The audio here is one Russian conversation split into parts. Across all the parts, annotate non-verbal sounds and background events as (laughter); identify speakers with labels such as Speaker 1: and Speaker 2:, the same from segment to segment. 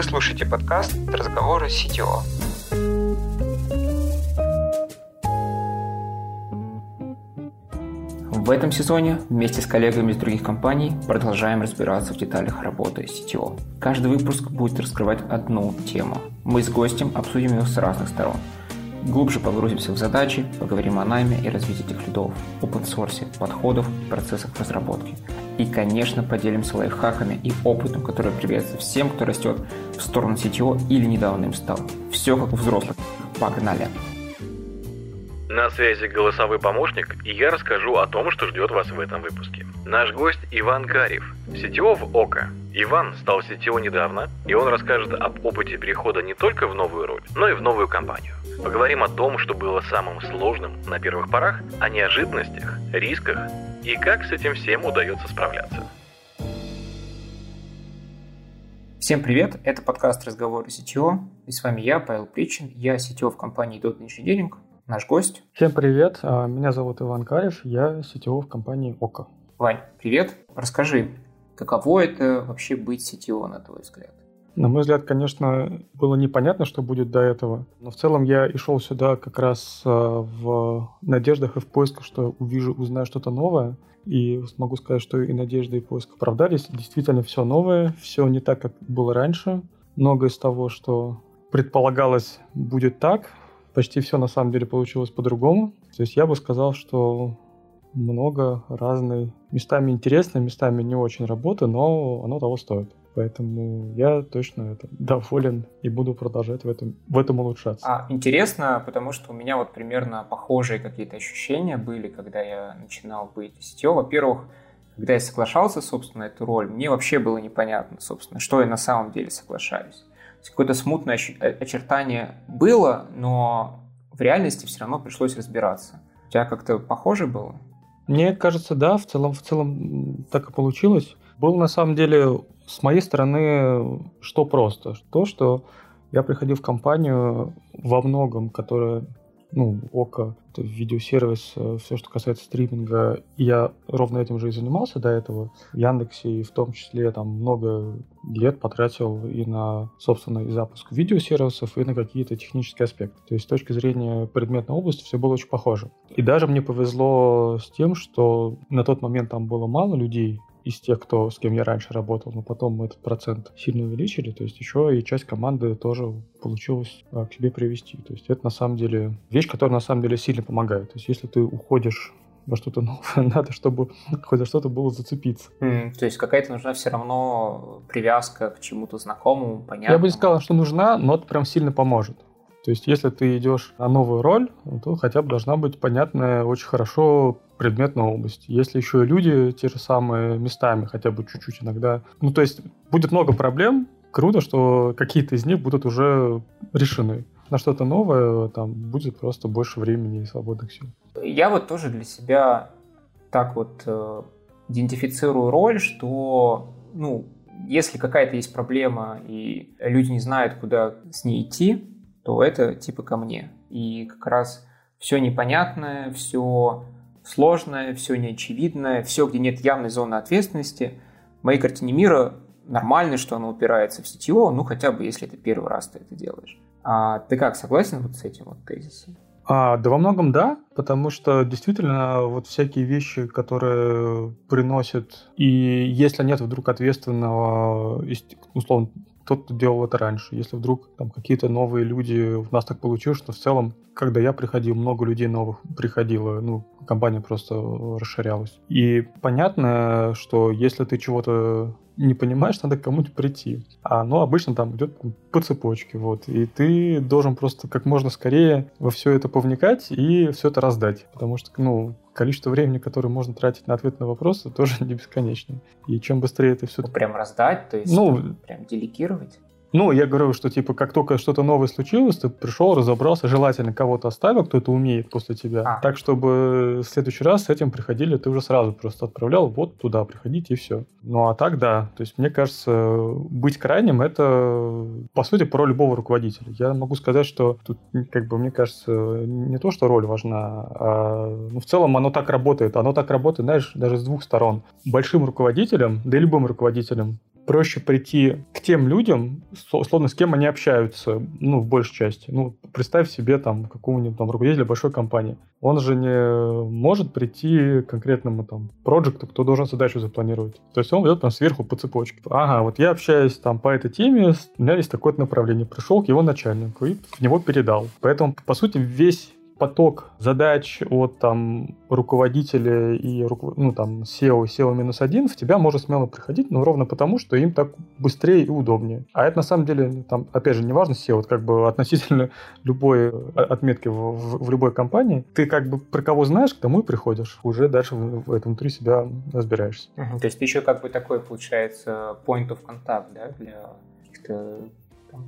Speaker 1: Вы слушаете подкаст «Разговоры CTO». В этом сезоне вместе с коллегами из других компаний продолжаем разбираться в деталях работы CTO. Каждый выпуск будет раскрывать одну тему. Мы с гостем обсудим ее с разных сторон – Глубже погрузимся в задачи, поговорим о найме и развитии этих лидов, open-source, подходов и процессах разработки. И, конечно, поделимся лайфхаками и опытом, который пригодится всем, кто растет в сторону CTO или недавно им стал. Все как у взрослых. Погнали!
Speaker 2: На связи голосовой помощник, и я расскажу о том, что ждет вас в этом выпуске. Наш гость Иван Карев, CTO в ОКО. Иван стал CTO недавно, и он расскажет об опыте перехода не только в новую роль, но и в новую компанию. Поговорим о том, что было самым сложным на первых порах, о неожиданностях, рисках и как с этим всем удается справляться.
Speaker 1: Всем привет, это подкаст «Разговоры CTO», и с вами я, Павел Причин, я CTO в компании Dot Engineering, наш гость.
Speaker 3: Всем привет, а, меня зовут Иван Карев, я CTO в компании ОКО.
Speaker 1: Вань, привет. Расскажи, каково это вообще быть CTO, на твой взгляд?
Speaker 3: На мой взгляд, конечно, было непонятно, что будет до этого. Но в целом я и шел сюда как раз а, в надеждах и в поисках, что увижу, узнаю что-то новое. И могу сказать, что и надежды, и поиск оправдались. Действительно, все новое, все не так, как было раньше. Многое из того, что предполагалось, будет так, почти все на самом деле получилось по-другому. То есть я бы сказал, что много разной, местами интересной, местами не очень работы, но оно того стоит. Поэтому я точно это доволен и буду продолжать в этом, в этом улучшаться.
Speaker 1: А, интересно, потому что у меня вот примерно похожие какие-то ощущения были, когда я начинал быть сетью. Во-первых, когда я соглашался, собственно, на эту роль, мне вообще было непонятно, собственно, что я на самом деле соглашаюсь какое-то смутное э, очертание было, но в реальности все равно пришлось разбираться. У тебя как-то похоже было?
Speaker 3: Мне кажется, да, в целом, в целом так и получилось. Было на самом деле с моей стороны что просто. То, что я приходил в компанию во многом, которая ну, ОКО, это видеосервис, э, все, что касается стриминга. я ровно этим же и занимался до этого в Яндексе, и в том числе там много лет потратил и на, собственно, и запуск видеосервисов, и на какие-то технические аспекты. То есть с точки зрения предметной области все было очень похоже. И даже мне повезло с тем, что на тот момент там было мало людей, из тех, кто, с кем я раньше работал, но потом мы этот процент сильно увеличили, то есть еще и часть команды тоже получилось а, к себе привести. То есть это на самом деле вещь, которая на самом деле сильно помогает. То есть если ты уходишь во что-то (laughs) новое, надо, чтобы хоть за что-то было зацепиться.
Speaker 1: Mm, то есть какая-то нужна все равно привязка к чему-то знакомому, понятному.
Speaker 3: Я бы не сказал, что нужна, но это прям сильно поможет. То есть, если ты идешь на новую роль, то хотя бы должна быть понятная очень хорошо предметная область. Если еще и люди те же самые местами, хотя бы чуть-чуть иногда. Ну, то есть, будет много проблем. Круто, что какие-то из них будут уже решены. На что-то новое там будет просто больше времени и свободных сил.
Speaker 1: Я вот тоже для себя так вот э, идентифицирую роль, что, ну, если какая-то есть проблема, и люди не знают, куда с ней идти, то это типа ко мне. И как раз все непонятное, все сложное, все неочевидное, все, где нет явной зоны ответственности, в моей картине мира нормально, что оно упирается в сетево, ну хотя бы если это первый раз ты это делаешь. А ты как, согласен вот с этим вот тезисом?
Speaker 3: А, да во многом да, потому что действительно вот всякие вещи, которые приносят, и если нет вдруг ответственного, условно, кто-то делал это раньше. Если вдруг там какие-то новые люди, у нас так получилось, что в целом, когда я приходил, много людей новых приходило, ну, компания просто расширялась. И понятно, что если ты чего-то не понимаешь, надо к кому-нибудь прийти. А оно обычно там идет по цепочке, вот. И ты должен просто как можно скорее во все это повникать и все это раздать. Потому что, ну, количество времени, которое можно тратить на ответ на вопросы, (laughs) тоже не бесконечно. И чем быстрее это все...
Speaker 1: Ну, прям раздать, то есть ну, прям делегировать?
Speaker 3: Ну, я говорю, что типа как только что-то новое случилось, ты пришел, разобрался, желательно кого-то оставил, кто это умеет после тебя. А. Так, чтобы в следующий раз с этим приходили, ты уже сразу просто отправлял, вот туда приходите и все. Ну, а так да. То есть, мне кажется, быть крайним — это, по сути, про любого руководителя. Я могу сказать, что тут, как бы, мне кажется, не то, что роль важна, а ну, в целом оно так работает. Оно так работает, знаешь, даже с двух сторон. Большим руководителем, да и любым руководителем проще прийти к тем людям, условно, с кем они общаются, ну, в большей части. Ну, представь себе там какого-нибудь там руководителя большой компании. Он же не может прийти к конкретному там проекту, кто должен задачу запланировать. То есть он ведет там сверху по цепочке. Ага, вот я общаюсь там по этой теме, у меня есть такое направление. Пришел к его начальнику и в него передал. Поэтому, по сути, весь поток задач от там руководителя и ну, там, SEO, SEO минус один в тебя может смело приходить, но ровно потому, что им так быстрее и удобнее. А это на самом деле, там, опять же, не важно SEO, вот как бы (laughs) относительно любой отметки в, в, в любой компании, ты как бы про кого знаешь, к тому и приходишь. Уже дальше в, в внутри себя разбираешься.
Speaker 1: Угу. То есть ты еще как бы такой, получается, point of contact, да, для каких-то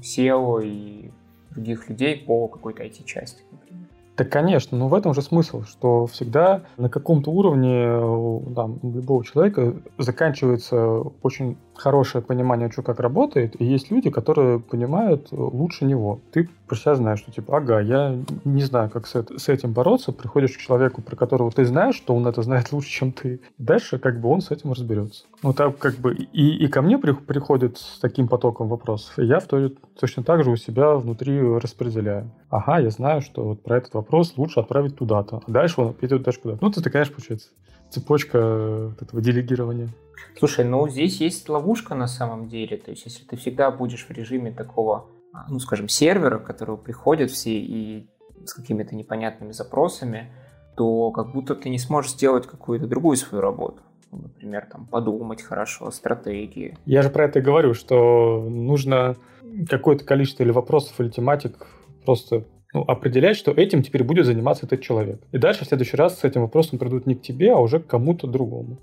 Speaker 1: SEO и других людей по какой-то IT-части,
Speaker 3: Так, конечно, но в этом же смысл, что всегда на каком-то уровне там, у любого человека заканчивается очень хорошее понимание, что как работает, и есть люди, которые понимают лучше него. Ты про себя знаешь, что типа, ага, я не знаю, как с, с этим бороться, приходишь к человеку, про которого ты знаешь, что он это знает лучше, чем ты. Дальше как бы он с этим разберется. Ну так как бы и, и ко мне при, приходит с таким потоком вопросов, и я в то, точно так же у себя внутри распределяю. Ага, я знаю, что вот про этот вопрос лучше отправить туда-то. А дальше он идет дальше куда-то. Ну, это, конечно, получается цепочка этого делегирования.
Speaker 1: Слушай, ну здесь есть ловушка на самом деле. То есть, если ты всегда будешь в режиме такого, а, ну, скажем, сервера, к которому приходят все и с какими-то непонятными запросами, то как будто ты не сможешь сделать какую-то другую свою работу. Ну, например, там, подумать хорошо, стратегии.
Speaker 3: Я же про это и говорю, что нужно какое-то количество или вопросов, или тематик просто ну, определять, что этим теперь будет заниматься этот человек. И дальше в следующий раз с этим вопросом придут не к тебе, а уже к кому-то другому.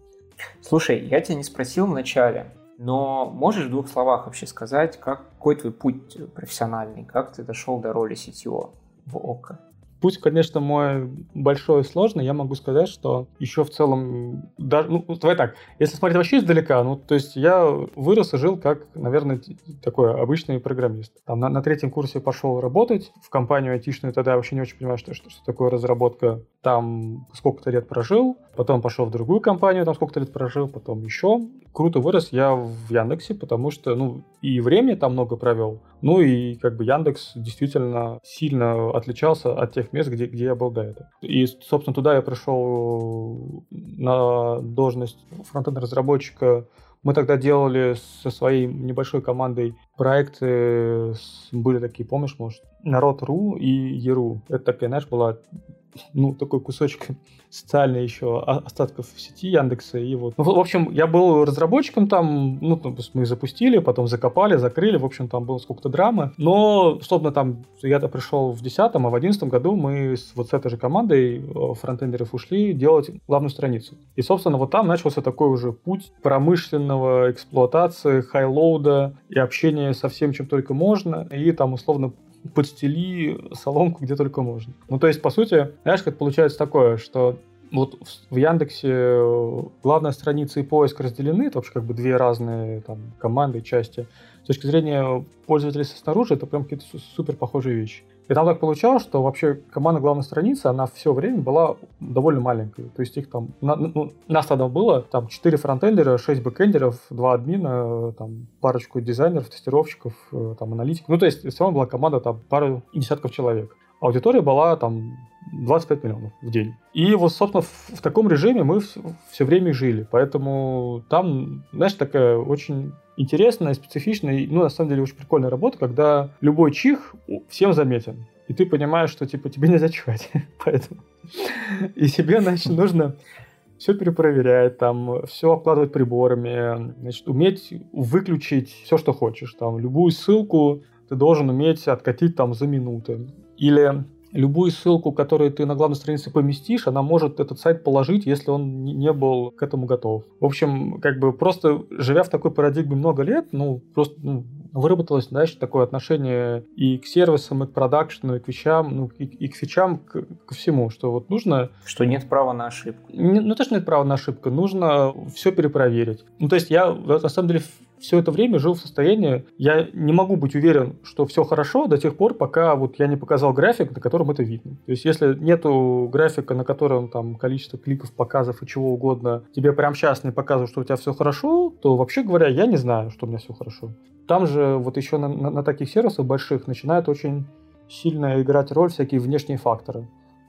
Speaker 1: Слушай, я тебя не спросил вначале, но можешь в двух словах вообще сказать, как, какой твой путь профессиональный, как ты дошел до роли CTO в ОКО?
Speaker 3: Путь, конечно, мой большой и сложный. Я могу сказать, что еще в целом... Даже, ну, давай так, если смотреть вообще издалека, ну, то есть я вырос и жил как, наверное, такой обычный программист. Там на, на третьем курсе пошел работать в компанию айтишную, тогда я вообще не очень понимаю, что, что, что такое разработка. Там сколько-то лет прожил, потом пошел в другую компанию, там сколько-то лет прожил, потом еще. Круто вырос я в Яндексе, потому что, ну, и время там много провел, ну и как бы Яндекс действительно сильно отличался от тех мест, где, где я был до этого. И, собственно, туда я пришел на должность фронтенда разработчика мы тогда делали со своей небольшой командой проекты, были такие, помнишь, может, Народ.ру и Еру. Это такая, знаешь, была ну, такой кусочек (laughs) социальный еще остатков в сети Яндекса. И вот. Ну, в общем, я был разработчиком там, ну, мы запустили, потом закопали, закрыли, в общем, там было сколько-то драмы. Но, собственно, там я-то пришел в 10 а в 11 году мы с, вот с этой же командой э, фронтендеров ушли делать главную страницу. И, собственно, вот там начался такой уже путь промышленного эксплуатации, хайлоуда и общения со всем, чем только можно. И там, условно, подстели соломку где только можно. Ну, то есть, по сути, знаешь, как получается такое, что вот в Яндексе э, главная страница и поиск разделены, это вообще как бы две разные там, команды, части. С точки зрения пользователей снаружи, это прям какие-то супер похожие вещи. И там так получалось, что вообще команда главной страницы, она все время была довольно маленькой. То есть их там, на, ну, нас тогда было там 4 фронтендера, 6 бэкендеров, 2 админа, там парочку дизайнеров, тестировщиков, э, там аналитиков. Ну, то есть все равно была команда там пару десятков человек. Аудитория была там 25 миллионов в день. И вот, собственно, в, в таком режиме мы все, все время жили. Поэтому там, знаешь, такая очень интересная, специфичная, ну, на самом деле, очень прикольная работа, когда любой чих всем заметен. И ты понимаешь, что, типа, тебе нельзя чихать. (laughs) Поэтому... И тебе, значит, нужно все перепроверять, там, все обкладывать приборами, значит, уметь выключить все, что хочешь. Там, любую ссылку ты должен уметь откатить там за минуты. Или любую ссылку, которую ты на главной странице поместишь, она может этот сайт положить, если он не был к этому готов. В общем, как бы просто живя в такой парадигме много лет, ну, просто ну, выработалось, знаешь, такое отношение и к сервисам, и к продакшену, и к вещам, ну, и, и к фичам, к, ко всему, что вот нужно...
Speaker 1: Что нет права на ошибку.
Speaker 3: Не, ну, тоже нет права на ошибку, нужно все перепроверить. Ну, то есть я, на самом деле, все это время жил в состоянии, я не могу быть уверен, что все хорошо до тех пор, пока вот я не показал график, на котором это видно. То есть, если нету графика, на котором там количество кликов, показов и чего угодно, тебе прямо сейчас не показывают, что у тебя все хорошо, то вообще говоря, я не знаю, что у меня все хорошо. Там же вот еще на, на, на таких сервисах больших начинают очень сильно играть роль всякие внешние факторы.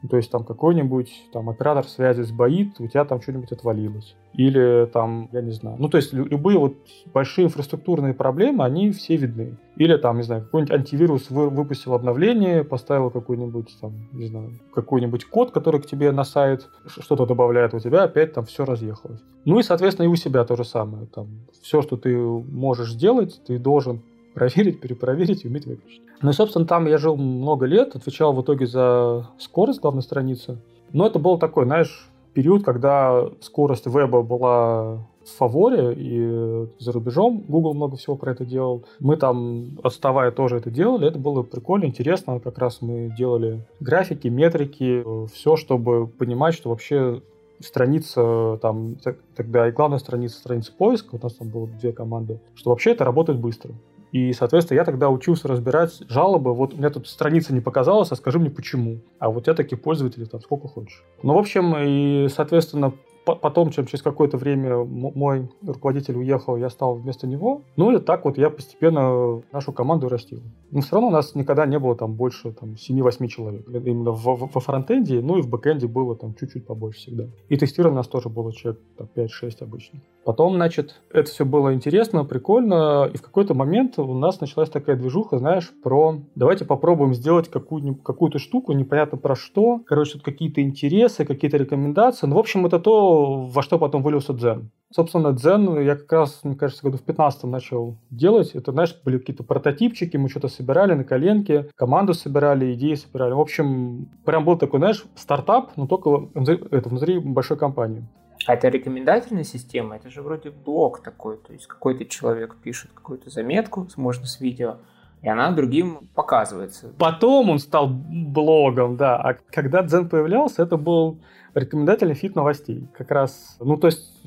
Speaker 3: То есть там какой-нибудь там оператор связи сбоит, у тебя там что-нибудь отвалилось. Или там, я не знаю. Ну, то есть любые вот большие инфраструктурные проблемы, они все видны. Или там, не знаю, какой-нибудь антивирус вы, выпустил обновление, поставил какой-нибудь там, не знаю, какой-нибудь код, который к тебе на сайт что-то добавляет, у тебя опять там все разъехалось. Ну и, соответственно, и у себя то же самое. Там все, что ты можешь сделать, ты должен проверить, перепроверить и уметь выключить. Ну и, собственно, там я жил много лет, отвечал в итоге за скорость главной страницы. Но это был такой, знаешь, период, когда скорость веба была в фаворе, и за рубежом Google много всего про это делал. Мы там, отставая, тоже это делали. Это было прикольно, интересно. Как раз мы делали графики, метрики, все, чтобы понимать, что вообще страница там тогда и главная страница, страница поиска, у нас там было две команды, что вообще это работает быстро. И, соответственно, я тогда учился разбирать жалобы. Вот у меня тут страница не показалась, а скажи мне почему. А вот я таких пользователей там сколько хочешь. Ну, в общем, и, соответственно, потом, чем через какое-то время мой руководитель уехал, я стал вместо него. Ну и так вот я постепенно нашу команду растил. Но все равно у нас никогда не было там больше там, 7-8 человек. Именно в, в, во фронтенде, ну и в бэкенде было там чуть-чуть побольше всегда. И тестирование у нас тоже было человек там, 5-6 обычно. Потом, значит, это все было интересно, прикольно, и в какой-то момент у нас началась такая движуха, знаешь, про давайте попробуем сделать какую-то какую штуку, непонятно про что, короче, тут какие-то интересы, какие-то рекомендации. Ну, в общем, это то, во что потом вылился Дзен. Собственно, Дзен я как раз, мне кажется, году в 15 начал делать. Это, знаешь, были какие-то прототипчики, мы что-то собирали на коленке, команду собирали, идеи собирали. В общем, прям был такой, знаешь, стартап, но только это внутри большой компании.
Speaker 1: А это рекомендательная система, это же вроде блог такой, то есть какой-то человек пишет какую-то заметку, можно с видео, и она другим показывается.
Speaker 3: Потом он стал блогом, да. А когда Дзен появлялся, это был рекомендательный feed новостей. Как раз, ну то есть...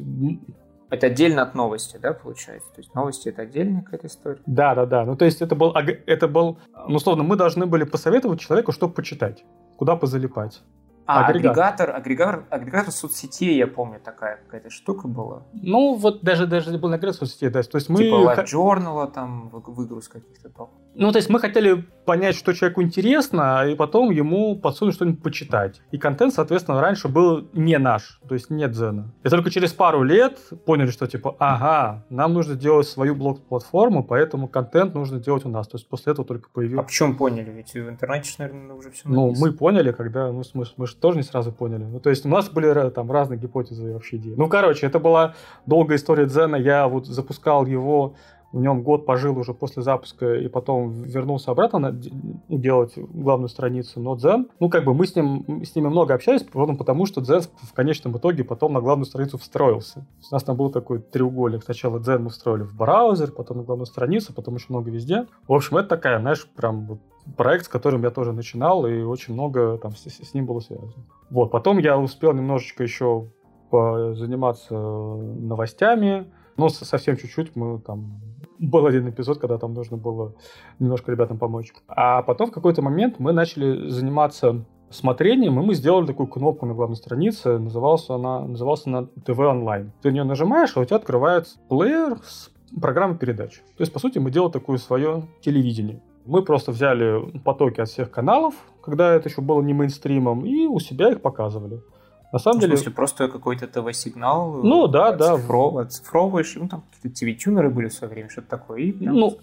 Speaker 1: Это отдельно от новости, да, получается? То есть новости это отдельная какая-то история?
Speaker 3: Да, да, да. Ну то есть это был, это был, ну условно, мы должны были посоветовать человеку, что почитать, куда позалипать.
Speaker 1: А, агрегатор, агрегатор, агрегатор соцсетей, я помню, такая какая-то штука была.
Speaker 3: Ну, вот даже, даже был агрегатор соцсетей, да. То есть мы...
Speaker 1: Типа Live Journal, там, выгруз каких-то топ.
Speaker 3: Ну, то есть мы хотели понять, что человеку интересно, и потом ему подсунуть что-нибудь почитать. И контент, соответственно, раньше был не наш, то есть нет Дзена. И только через пару лет поняли, что типа, ага, нам нужно делать свою блог-платформу, поэтому контент нужно делать у нас. То есть после этого только появился...
Speaker 1: А почему поняли? Ведь в интернете, наверное, уже все
Speaker 3: написано. Ну, мы поняли, когда... Ну, мы, мы же тоже не сразу поняли. Ну, то есть у нас были там разные гипотезы и вообще идеи. Ну, короче, это была долгая история Дзена. Я вот запускал его в нем год пожил уже после запуска и потом вернулся обратно на, делать главную страницу, но Дзен, ну как бы мы с ним с ними много общались, потом потому что Дзен в конечном итоге потом на главную страницу встроился. У нас там был такой треугольник. Сначала Дзен мы встроили в браузер, потом на главную страницу, потом еще много везде. В общем, это такая, знаешь, прям вот проект, с которым я тоже начинал, и очень много там с, с ним было связано. Вот, потом я успел немножечко еще заниматься новостями, ну, совсем чуть-чуть мы там был один эпизод, когда там нужно было немножко ребятам помочь. А потом в какой-то момент мы начали заниматься смотрением, и мы сделали такую кнопку на главной странице, называлась она, называлась она ТВ онлайн. Ты на нее нажимаешь, а у тебя открывается плеер с программой передач. То есть, по сути, мы делали такое свое телевидение. Мы просто взяли потоки от всех каналов, когда это еще было не мейнстримом, и у себя их показывали. На самом деле... В
Speaker 1: смысле, просто какой-то ТВ-сигнал?
Speaker 3: Ну, да, да.
Speaker 1: Оцифровываешь, ну, там какие-то ТВ-тюнеры были в свое время, что-то такое. И
Speaker 3: прям, ну,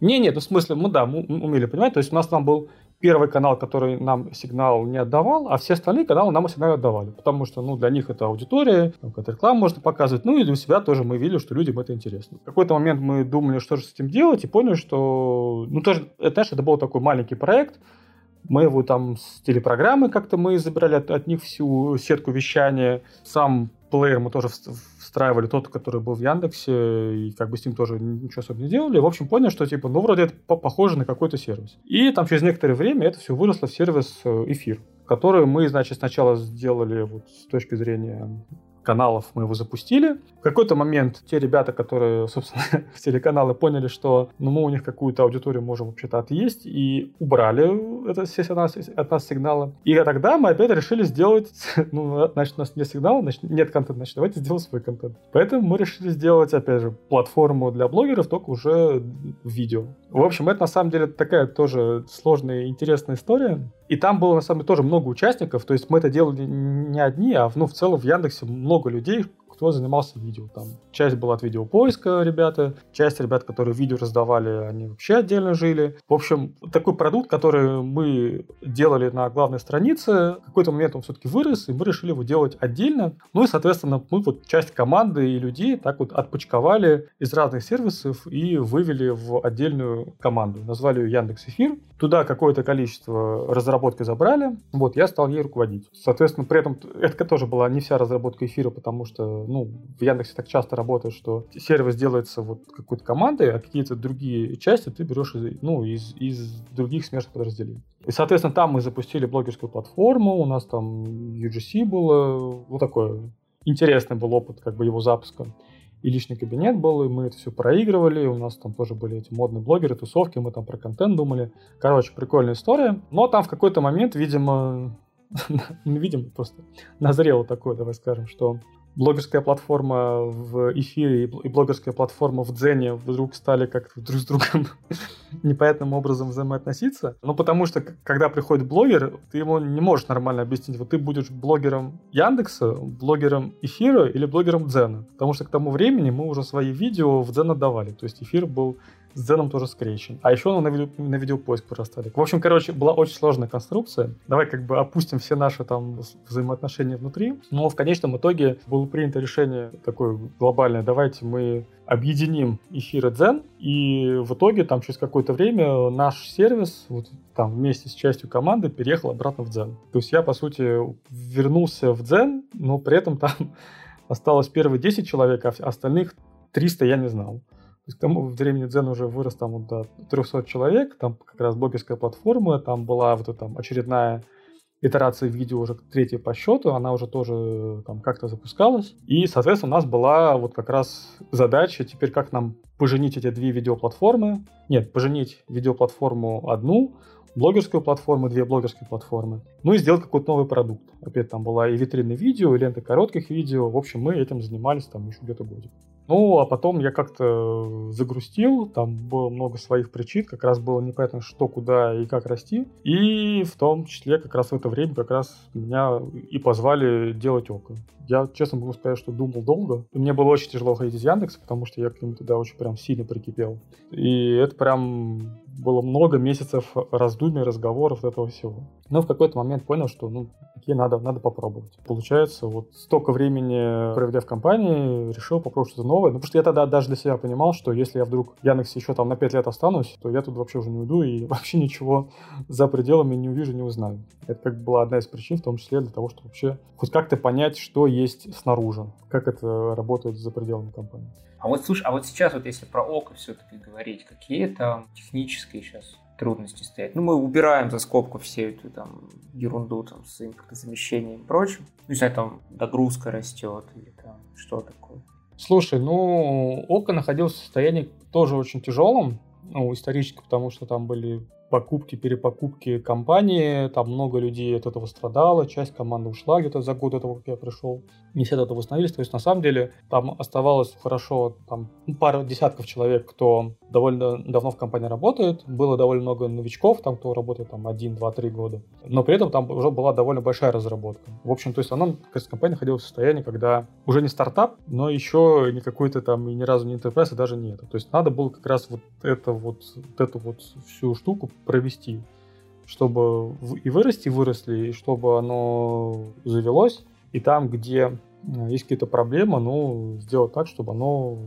Speaker 3: не, нет, ну, в смысле, мы, да, мы умели понимать. То есть у нас там был первый канал, который нам сигнал не отдавал, а все остальные каналы нам сигнал отдавали. Потому что, ну, для них это аудитория, там какая-то реклама можно показывать. Ну, и для себя тоже мы видели, что людям это интересно. В какой-то момент мы думали, что же с этим делать, и поняли, что, ну, тоже, это, знаешь, это был такой маленький проект, мы его там с телепрограммы как-то мы забирали от, от них всю сетку вещания. Сам плеер мы тоже встраивали тот, который был в Яндексе, и как бы с ним тоже ничего особо не делали. В общем, поняли, что типа, ну, вроде это похоже на какой-то сервис. И там через некоторое время это все выросло в сервис э, эфир, который мы, значит, сначала сделали вот с точки зрения каналов мы его запустили. В какой-то момент те ребята, которые, (laughs) собственно, (laughs) телеканалы поняли, что ну, мы у них какую-то аудиторию можем вообще-то отъесть, и убрали это все от нас, от нас сигналы. И тогда мы опять решили сделать, (laughs) ну, значит, у нас нет сигнала, значит, нет контента, значит, давайте сделаем свой контент. Поэтому мы решили сделать, опять же, платформу для блогеров, только уже в видео. В общем, это на самом деле такая тоже сложная и интересная история. И там было, на самом деле, тоже много участников. То есть мы это делали не одни, а ну, в целом в Яндексе много людей, кто занимался видео. Там часть была от видеопоиска ребята, часть ребят, которые видео раздавали, они вообще отдельно жили. В общем, такой продукт, который мы делали на главной странице, в какой-то момент он все-таки вырос, и мы решили его делать отдельно. Ну и, соответственно, мы вот часть команды и людей так вот отпочковали из разных сервисов и вывели в отдельную команду. Назвали ее Яндекс Эфир. Туда какое-то количество разработки забрали. Вот, я стал ей руководить. Соответственно, при этом это тоже была не вся разработка эфира, потому что ну, в Яндексе так часто работает, что сервис делается вот какой-то командой, а какие-то другие части ты берешь из, ну, из, из других смежных подразделений. И, соответственно, там мы запустили блогерскую платформу, у нас там UGC было, вот такой интересный был опыт как бы его запуска. И личный кабинет был, и мы это все проигрывали, у нас там тоже были эти модные блогеры, тусовки, мы там про контент думали. Короче, прикольная история. Но там в какой-то момент, видимо, (laughs) мы видим просто назрело такое, давай скажем, что блогерская платформа в эфире и блогерская платформа в Дзене вдруг стали как-то друг с другом (laughs) непонятным образом взаимоотноситься. Ну, потому что, когда приходит блогер, ты ему не можешь нормально объяснить, вот ты будешь блогером Яндекса, блогером эфира или блогером Дзена. Потому что к тому времени мы уже свои видео в Дзен отдавали. То есть эфир был с Дзеном тоже скрещен. А еще на, видео, на видеопоиск вырастали. В общем, короче, была очень сложная конструкция. Давай как бы опустим все наши там взаимоотношения внутри. Но в конечном итоге было принято решение такое глобальное. Давайте мы объединим эфир и Дзен, и в итоге там через какое-то время наш сервис вот там вместе с частью команды переехал обратно в Дзен. То есть я, по сути, вернулся в Дзен, но при этом там (laughs) осталось первые 10 человек, а остальных 300 я не знал. К тому времени Дзен уже вырос там до 300 человек, там как раз блогерская платформа, там была вот эта там очередная итерация видео уже третья по счету, она уже тоже там как-то запускалась. И, соответственно, у нас была вот как раз задача теперь как нам поженить эти две видеоплатформы. Нет, поженить видеоплатформу одну, блогерскую платформу, две блогерские платформы. Ну и сделать какой-то новый продукт. Опять там была и витрина видео, и лента коротких видео. В общем, мы этим занимались там еще где-то годик. Ну, а потом я как-то загрустил, там было много своих причин, как раз было непонятно, что, куда и как расти. И в том числе как раз в это время как раз меня и позвали делать око. Я, честно могу сказать, что думал долго. И мне было очень тяжело ходить из Яндекса, потому что я к нему туда очень прям сильно прикипел. И это прям было много месяцев раздумий, разговоров этого всего. Но в какой-то момент понял, что, ну, окей, надо, надо попробовать. Получается, вот столько времени проведя в компании, решил попробовать что-то новое. Ну, потому что я тогда даже для себя понимал, что если я вдруг в Яндексе еще там на 5 лет останусь, то я тут вообще уже не уйду и (laughs) вообще ничего за пределами не увижу, не узнаю. Это как бы была одна из причин, в том числе для того, чтобы вообще хоть как-то понять, что есть снаружи, как это работает за пределами компании.
Speaker 1: А вот слушай, а вот сейчас вот если про ОКО все-таки говорить, какие там технические сейчас трудности стоят? Ну, мы убираем за скобку все эту там ерунду там с замещением и прочим. Ну, не знаю, там догрузка растет или там что такое.
Speaker 3: Слушай, ну, ОКО находилось в состоянии тоже очень тяжелом, ну, исторически, потому что там были покупки, перепокупки компании, там много людей от этого страдало, часть команды ушла где-то за год этого, как я пришел, не все от этого восстановились, то есть на самом деле там оставалось хорошо там ну, пара десятков человек, кто довольно давно в компании работает, было довольно много новичков, там кто работает там один, два, три года, но при этом там уже была довольно большая разработка. В общем, то есть она, кажется, компания находилась в состоянии, когда уже не стартап, но еще не какой-то там и ни разу не enterprise, и даже не это. То есть надо было как раз вот это вот, вот эту вот всю штуку провести, чтобы и вырасти выросли, и чтобы оно завелось. И там, где э, есть какие-то проблемы, ну, сделать так, чтобы оно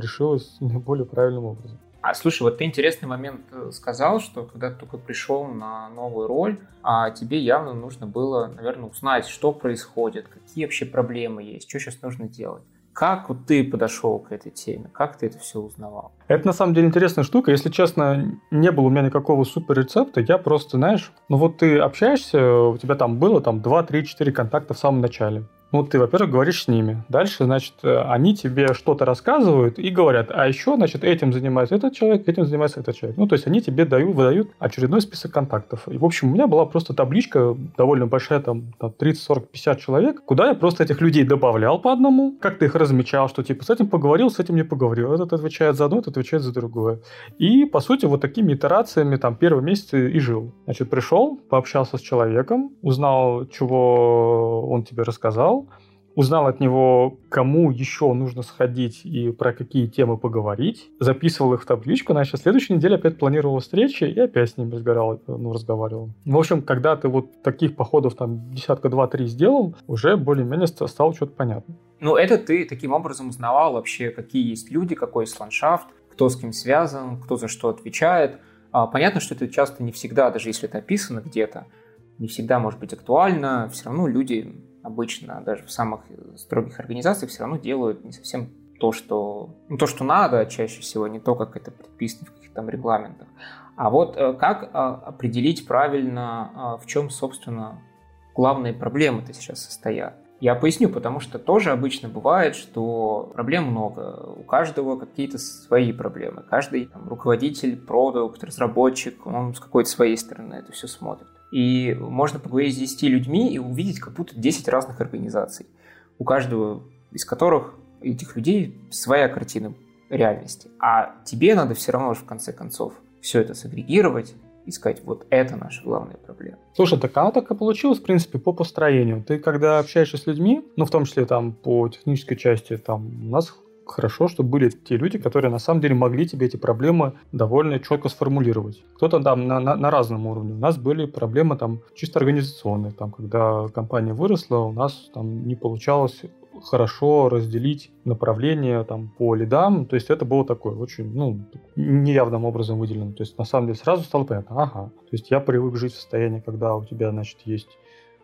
Speaker 3: решилось (laughs) наиболее правильным образом.
Speaker 1: А слушай, вот ты интересный момент э, сказал, что когда ты только пришел на новую роль, а тебе явно нужно было, наверное, узнать, что происходит, какие вообще проблемы есть, что сейчас нужно делать. Как вот ты подошел к этой теме? Как ты это все узнавал?
Speaker 3: Это на самом деле интересная штука. Если честно, не было у меня никакого супер рецепта. Я просто, знаешь, ну вот ты общаешься, у тебя там было там 2, 3, 4 контакта в самом начале. Ну, ты, во-первых, говоришь с ними. Дальше, значит, э, они тебе что-то рассказывают и говорят, а еще, значит, этим занимается этот человек, этим занимается этот человек. Ну, то есть они тебе дают, выдают очередной список контактов. И, в общем, у меня была просто табличка довольно большая, там, там 30, 40, 50 человек, куда я просто этих людей добавлял по одному, как ты их размечал, что типа с этим поговорил, с этим не поговорил. Этот отвечает за одно, этот отвечает за другое. И, по сути, вот такими итерациями там первый месяц и жил. Значит, пришел, пообщался с человеком, узнал, чего он тебе рассказал, узнал от него, кому еще нужно сходить и про какие темы поговорить, записывал их в табличку, значит, следующей неделе опять планировал встречи и опять с ними разговаривал, ну, разговаривал. В общем, когда ты вот таких походов там десятка два-три сделал, уже более-менее стало что-то понятно.
Speaker 1: Ну, это ты таким образом узнавал вообще, какие есть люди, какой есть ландшафт, кто с кем связан, кто за что отвечает. А, понятно, что это часто не всегда, даже если это описано где-то, не всегда может быть актуально, все равно люди обычно даже в самых строгих организациях все равно делают не совсем то, что, ну, то, что надо чаще всего, не то, как это предписано в каких-то там регламентах. А вот э, как э, определить правильно, э, в чем, собственно, главные проблемы-то сейчас состоят? Я поясню, потому что тоже обычно бывает, что проблем много. У каждого какие-то свои проблемы. Каждый там, руководитель, продукт, разработчик, он с какой-то своей стороны это все смотрит. И можно поговорить с 10 людьми и увидеть как будто 10 разных организаций, у каждого из которых этих людей своя картина реальности. А тебе надо все равно же в конце концов все это сагрегировать и сказать, вот это наша главная проблема.
Speaker 3: Слушай, так оно так и получилось, в принципе, по построению. Ты когда общаешься с людьми, ну, в том числе там по технической части, там у нас хорошо, что были те люди, которые на самом деле могли тебе эти проблемы довольно четко сформулировать. Кто-то там на, на, на разном уровне. У нас были проблемы там чисто организационные. Там, когда компания выросла, у нас там не получалось хорошо разделить направление там, по лидам. То есть это было такое очень ну, неявным образом выделено. То есть на самом деле сразу стало понятно, ага. То есть я привык жить в состоянии, когда у тебя, значит, есть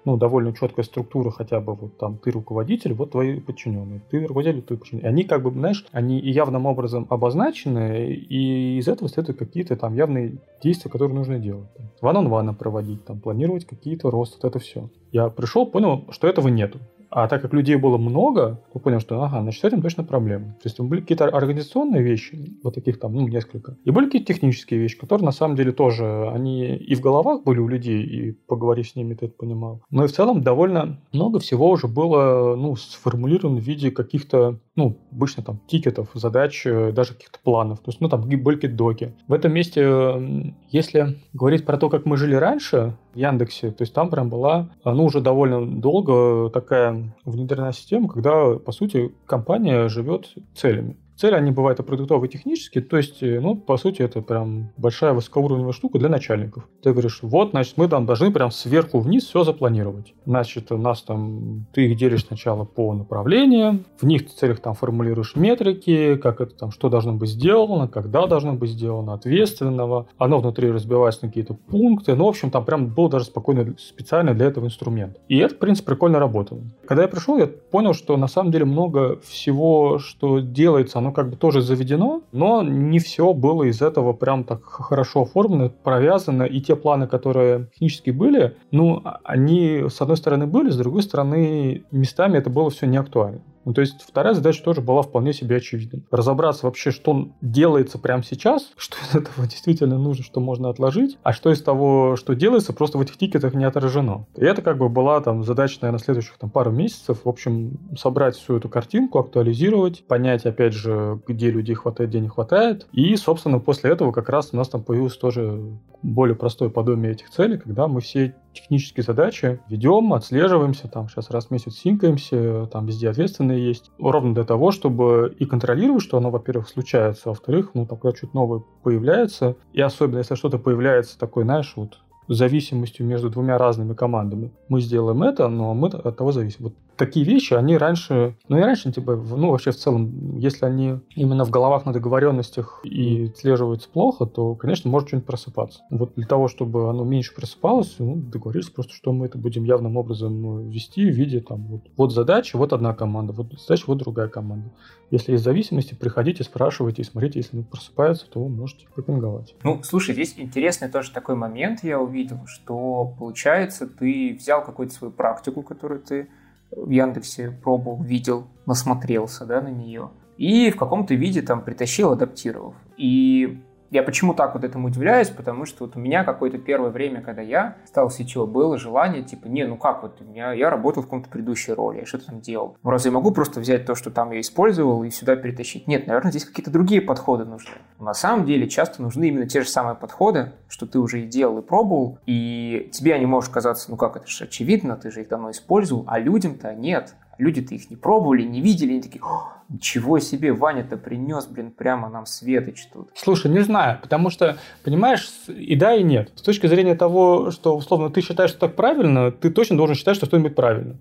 Speaker 3: ну, довольно четкая структура, хотя бы вот там ты руководитель, вот твои подчиненные, ты руководитель, ты подчиненный. Они как бы, знаешь, они явным образом обозначены, и из этого следуют какие-то там явные действия, которые нужно делать. Ван-он-вана проводить, там, планировать какие-то росты, вот это все. Я пришел, понял, что этого нету. А так как людей было много, то понял, что ага, значит, с этим точно проблема. То есть были какие-то организационные вещи, вот таких там, ну, несколько. И были какие-то технические вещи, которые на самом деле тоже, они и в головах были у людей, и поговорив с ними, ты это понимал. Но и в целом довольно много всего уже было, ну, сформулировано в виде каких-то, ну, обычно там тикетов, задач, э, даже каких-то планов. То есть, ну, там были какие-то доки. В этом месте, если говорить про то, как мы жили раньше, в Яндексе. То есть там прям была, ну, уже довольно долго такая внедренная система, когда, по сути, компания живет целями. Цели, они бывают и продуктовые, и технические, то есть, э, ну, по сути, это прям большая высокоуровневая штука для начальников. Ты говоришь, вот, значит, мы там должны прям сверху вниз все запланировать. Значит, у нас там, ты их делишь сначала по направлениям, в них в целях там формулируешь метрики, как это там, что должно быть сделано, когда должно быть сделано, ответственного. Оно внутри разбивается на какие-то пункты. Ну, в общем, там прям был даже спокойно специально для этого инструмент. И это, в принципе, прикольно работало. Когда я пришел, я понял, что на самом деле много всего, что делается, оно как бы тоже заведено, но не все было из этого прям так хорошо оформлено, провязано, и те планы, которые технически были, ну, они, с одной стороны, были, с другой стороны, местами это было все не актуально. Ну, то есть вторая задача тоже была вполне себе очевидна. Разобраться вообще, что делается прямо сейчас, (laughs) что из этого действительно нужно, что можно отложить, а что из того, что делается, просто в этих тикетах не отражено. И это как бы была там задача, наверное, следующих там пару месяцев. В общем, собрать всю эту картинку, актуализировать, понять, опять же, где людей хватает, где не хватает. И, собственно, после этого как раз у нас там появилось тоже более простое подобие этих целей, когда мы все технические задачи ведем, отслеживаемся, там сейчас раз в месяц синкаемся, там везде ответственные есть, ровно для того, чтобы и контролировать, что оно, во-первых, случается, а во-вторых, ну, тогда что-то новое появляется, и особенно, если что-то появляется такой, знаешь, вот зависимостью между двумя разными командами. Мы сделаем это, но мы от того зависим. Вот такие вещи, они раньше, ну и раньше, типа, ну вообще в целом, если они именно в головах на договоренностях и отслеживаются плохо, то, конечно, может что-нибудь просыпаться. Вот для того, чтобы оно меньше просыпалось, ну, договорились просто, что мы это будем явным образом вести в виде там вот, вот задача, вот одна команда, вот задача, вот другая команда. Если есть зависимости, приходите, спрашивайте и смотрите, если они просыпаются, то вы можете пропинговать.
Speaker 1: Ну, слушай, здесь интересный тоже такой момент я увидел, что получается, ты взял какую-то свою практику, которую ты в Яндексе пробовал, видел, насмотрелся да, на нее. И в каком-то виде там притащил, адаптировав. И я почему так вот этому удивляюсь, потому что вот у меня какое-то первое время, когда я стал CTO, было желание, типа, не, ну как вот, у меня, я работал в каком-то предыдущей роли, я что-то там делал. Ну разве я могу просто взять то, что там я использовал, и сюда перетащить? Нет, наверное, здесь какие-то другие подходы нужны. На самом деле часто нужны именно те же самые подходы, что ты уже и делал, и пробовал, и тебе они может казаться, ну как, это же очевидно, ты же их давно использовал, а людям-то нет. Люди-то их не пробовали, не видели, они такие, ничего себе, Ваня-то принес, блин, прямо нам светоч тут.
Speaker 3: Слушай, не знаю, потому что, понимаешь, и да, и нет. С точки зрения того, что, условно, ты считаешь, что так правильно, ты точно должен считать, что что-нибудь правильно.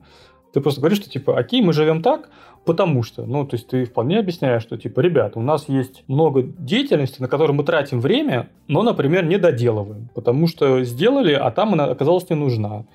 Speaker 3: Ты просто говоришь, что, типа, окей, мы живем так, потому что, ну, то есть ты вполне объясняешь, что, типа, ребят, у нас есть много деятельности, на которую мы тратим время, но, например, не доделываем, потому что сделали, а там она оказалась не нужна.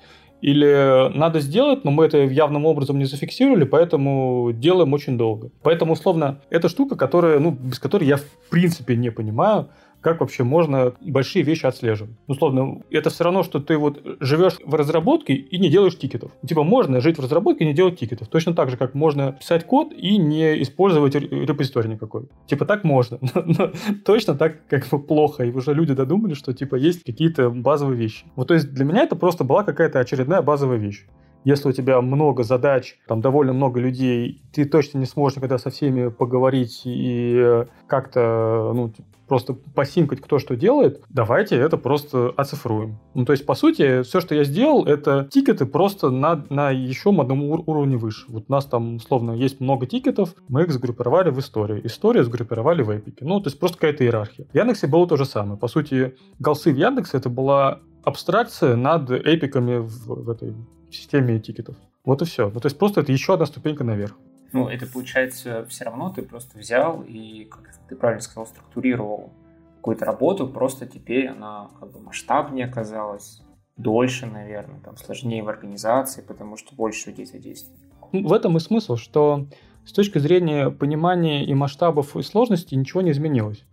Speaker 3: Или надо сделать, но мы это явным образом не зафиксировали, поэтому делаем очень долго. Поэтому, условно, это штука, которая, ну, без которой я в принципе не понимаю, как вообще можно большие вещи отслеживать. Условно, это все равно, что ты вот живешь в разработке и не делаешь тикетов. Типа можно жить в разработке и не делать тикетов. Точно так же, как можно писать код и не использовать репозиторий никакой. Типа так можно. (laughs) Но точно так как бы плохо. И уже люди додумали, что типа есть какие-то базовые вещи. Вот то есть для меня это просто была какая-то очередная базовая вещь. Если у тебя много задач, там довольно много людей, ты точно не сможешь никогда со всеми поговорить и как-то ну, просто посинкать, кто что делает, давайте это просто оцифруем. Ну, то есть, по сути, все, что я сделал, это тикеты просто на, на еще одном ур- уровне выше. Вот у нас там, условно, есть много тикетов, мы их сгруппировали в истории. Историю сгруппировали в эпике. Ну, то есть, просто какая-то иерархия. В Яндексе было то же самое. По сути, голсы в Яндексе это была абстракция над эпиками в, в этой системе тикетов. Вот и все. Ну, то есть, просто это еще одна ступенька наверх.
Speaker 1: Ну, это получается все равно ты просто взял и, как ты правильно сказал, структурировал какую-то работу, просто теперь она как бы масштабнее оказалась, дольше, наверное, там сложнее в организации, потому что больше людей задействовано.
Speaker 3: В этом и смысл, что с точки зрения понимания и масштабов и сложностей ничего не изменилось.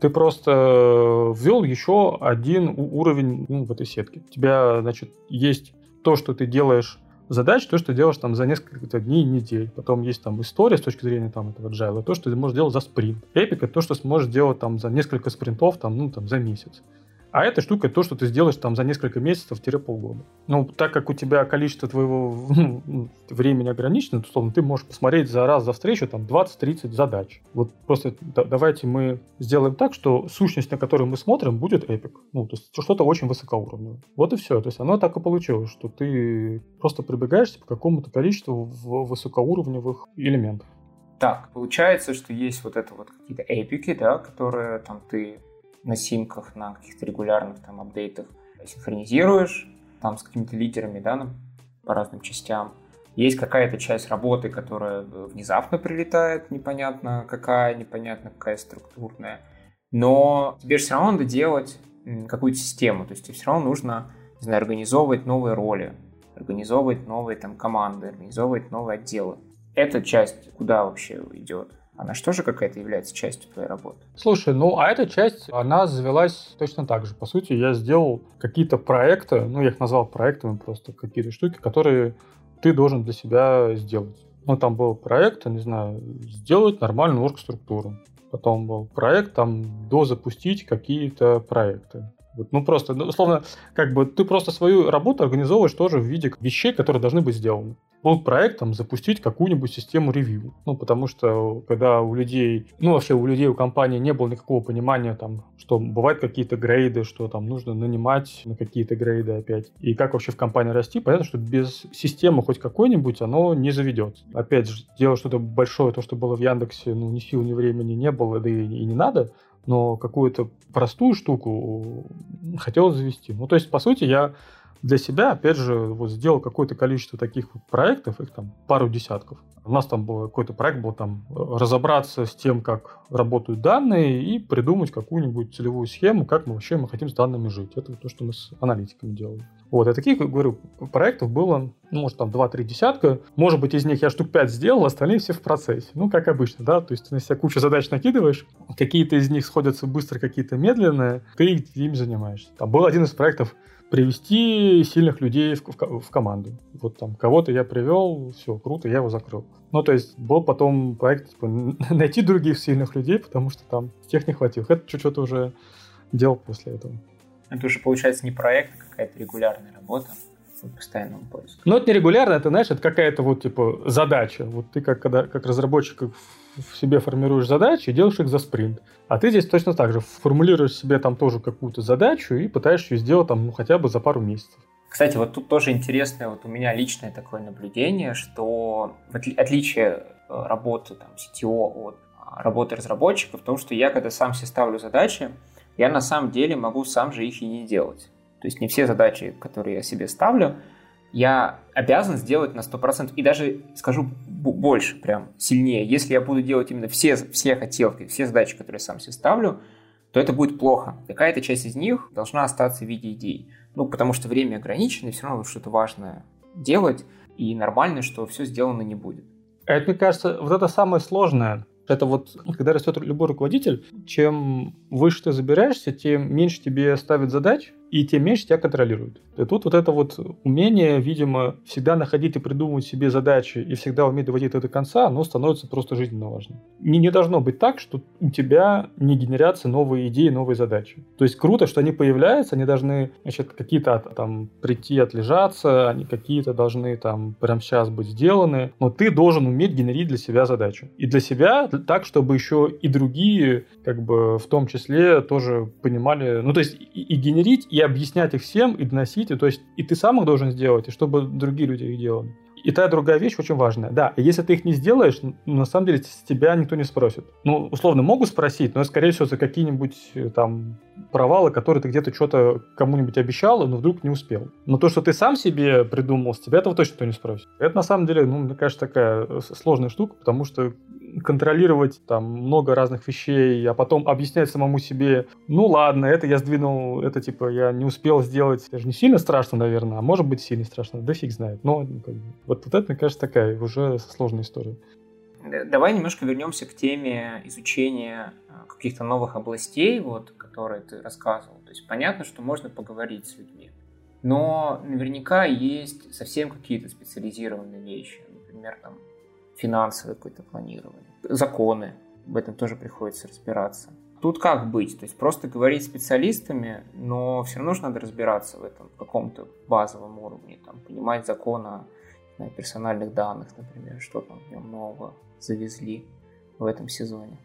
Speaker 3: Ты просто ввел еще один уровень ну, в этой сетке. У тебя, значит, есть то, что ты делаешь задач, то, что делаешь там за несколько дней, недель. Потом есть там история с точки зрения там этого agile, то, что ты можешь делать за спринт. Эпик это то, что сможешь делать там за несколько спринтов, там, ну, там, за месяц. А эта штука то, что ты сделаешь там за несколько месяцев-полгода. Ну, так как у тебя количество твоего ну, времени ограничено, то, условно, ты можешь посмотреть за раз за встречу там 20-30 задач. Вот просто да, давайте мы сделаем так, что сущность, на которую мы смотрим, будет эпик. Ну, то есть что-то очень высокоуровневое. Вот и все. То есть оно так и получилось, что ты просто прибегаешь к какому-то количеству высокоуровневых элементов.
Speaker 1: Так, получается, что есть вот это вот какие-то эпики, да, которые там ты на симках, на каких-то регулярных там апдейтах синхронизируешь, там с какими-то лидерами, да, на, по разным частям. Есть какая-то часть работы, которая внезапно прилетает, непонятно какая, непонятно какая структурная. Но тебе же все равно надо делать какую-то систему, то есть тебе все равно нужно, не знаю, организовывать новые роли, организовывать новые там команды, организовывать новые отделы. Эта часть куда вообще идет? Она что же какая-то является частью твоей работы?
Speaker 3: Слушай, ну а эта часть, она завелась точно так же. По сути, я сделал какие-то проекты, ну я их назвал проектами просто, какие-то штуки, которые ты должен для себя сделать. Ну там был проект, не знаю, сделать нормальную оргструктуру. Потом был проект, там, дозапустить какие-то проекты. Вот, ну просто, ну, условно, как бы ты просто свою работу организовываешь тоже в виде вещей, которые должны быть сделаны был проектом запустить какую-нибудь систему ревью. Ну, потому что когда у людей, ну, вообще у людей, у компании не было никакого понимания, там, что бывают какие-то грейды, что там нужно нанимать на какие-то грейды опять. И как вообще в компании расти, понятно, что без системы хоть какой-нибудь оно не заведется. Опять же, делать что-то большое, то, что было в Яндексе, ну, ни сил, ни времени не было, да и, и не надо, но какую-то простую штуку хотелось завести. Ну, то есть, по сути, я для себя, опять же, вот сделал какое-то количество таких вот проектов, их там пару десятков. У нас там был какой-то проект был там разобраться с тем, как работают данные и придумать какую-нибудь целевую схему, как мы вообще мы хотим с данными жить. Это то, что мы с аналитиками делаем. Вот, и таких, говорю, проектов было, ну, может, там 2-3 десятка. Может быть, из них я штук 5 сделал, остальные все в процессе. Ну, как обычно, да, то есть ты на себя кучу задач накидываешь, какие-то из них сходятся быстро, какие-то медленные, ты ими занимаешься. Там был один из проектов, привести сильных людей в, в, в команду. Вот там кого-то я привел, все, круто, я его закрыл. Ну, то есть был потом проект, типа, (laughs) найти других сильных людей, потому что там тех не хватило. Это чуть-чуть уже делал после этого.
Speaker 1: Это уже получается не проект, а какая-то регулярная работа по постоянному поиску.
Speaker 3: Ну, это не регулярно, это, знаешь, это какая-то вот, типа, задача. Вот ты как, когда, как разработчик в себе формируешь задачи и делаешь их за спринт. А ты здесь точно так же формулируешь себе там тоже какую-то задачу и пытаешься ее сделать там ну, хотя бы за пару месяцев.
Speaker 1: Кстати, вот тут тоже интересное вот у меня личное такое наблюдение, что в отли- отличие э, работы там, CTO от а, работы разработчика в том, что я, когда сам себе ставлю задачи, я на самом деле могу сам же их и не делать. То есть не все задачи, которые я себе ставлю, я обязан сделать на 100%. И даже скажу больше, прям сильнее. Если я буду делать именно все, все хотелки, все задачи, которые сам себе ставлю, то это будет плохо. Какая-то часть из них должна остаться в виде идей. Ну, потому что время ограничено, и все равно что-то важное делать, и нормально, что все сделано не будет.
Speaker 3: Это, мне кажется, вот это самое сложное. Это вот, когда растет любой руководитель, чем выше ты забираешься, тем меньше тебе ставят задач, и тем меньше тебя контролируют. И тут вот это вот умение, видимо, всегда находить и придумывать себе задачи и всегда уметь доводить это до конца, оно становится просто жизненно важным. Не, не должно быть так, что у тебя не генерятся новые идеи, новые задачи. То есть круто, что они появляются, они должны, значит, какие-то там прийти, отлежаться, они какие-то должны там прямо сейчас быть сделаны, но ты должен уметь генерить для себя задачу. И для себя так, чтобы еще и другие, как бы в том числе, тоже понимали, ну то есть и, и генерить, и объяснять их всем, и доносить, и, то есть и ты сам их должен сделать, и чтобы другие люди их делали. И та другая вещь очень важная. Да, если ты их не сделаешь, на самом деле с тебя никто не спросит. Ну, условно, могут спросить, но, скорее всего, за какие-нибудь э, там провалы, которые ты где-то что-то кому-нибудь обещал, но вдруг не успел. Но то, что ты сам себе придумал, с тебя этого точно никто не спросит. Это, на самом деле, ну, мне кажется, такая э, сложная штука, потому что контролировать там много разных вещей, а потом объяснять самому себе, ну ладно, это я сдвинул, это типа я не успел сделать. Это же не сильно страшно, наверное, а может быть сильно страшно, да фиг знает. Но ну, как вот, вот это, мне кажется, такая уже сложная история.
Speaker 1: Давай немножко вернемся к теме изучения а, каких-то новых областей, вот, которые ты рассказывал. То есть понятно, что можно поговорить с людьми, но наверняка есть совсем какие-то специализированные вещи, например, там финансовое какое-то планирование, законы, в этом тоже приходится разбираться. Тут как быть? То есть просто говорить специалистами, но все равно же надо разбираться в этом каком-то базовом уровне, там, понимать закон о знаю, персональных данных, например, что там в нем нового завезли в этом сезоне.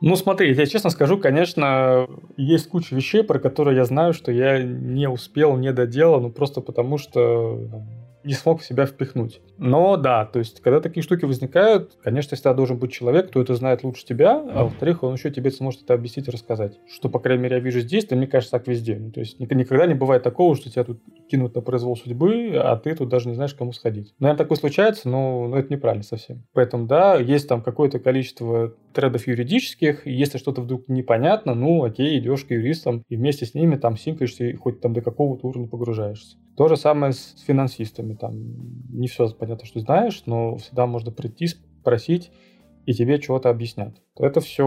Speaker 3: Ну, смотри, я честно скажу, конечно, есть куча вещей, про которые я знаю, что я не успел, не доделал, ну просто потому что не смог в себя впихнуть. Но да, то есть, когда такие штуки возникают, конечно, всегда должен быть человек, кто это знает лучше тебя, а во-вторых, он еще тебе сможет это объяснить и рассказать. Что, по крайней мере, я вижу здесь, то мне кажется, так везде. Ну, то есть, никогда не бывает такого, что тебя тут кинут на произвол судьбы, а ты тут даже не знаешь, кому сходить. Наверное, такое случается, но, но это неправильно совсем. Поэтому, да, есть там какое-то количество тредов юридических, и если что-то вдруг непонятно, ну, окей, идешь к юристам, и вместе с ними там синкаешься, и хоть там до какого-то уровня погружаешься. То же самое с финансистами. Там не все понятно, что знаешь, но всегда можно прийти, спросить, и тебе чего-то объяснят. Это все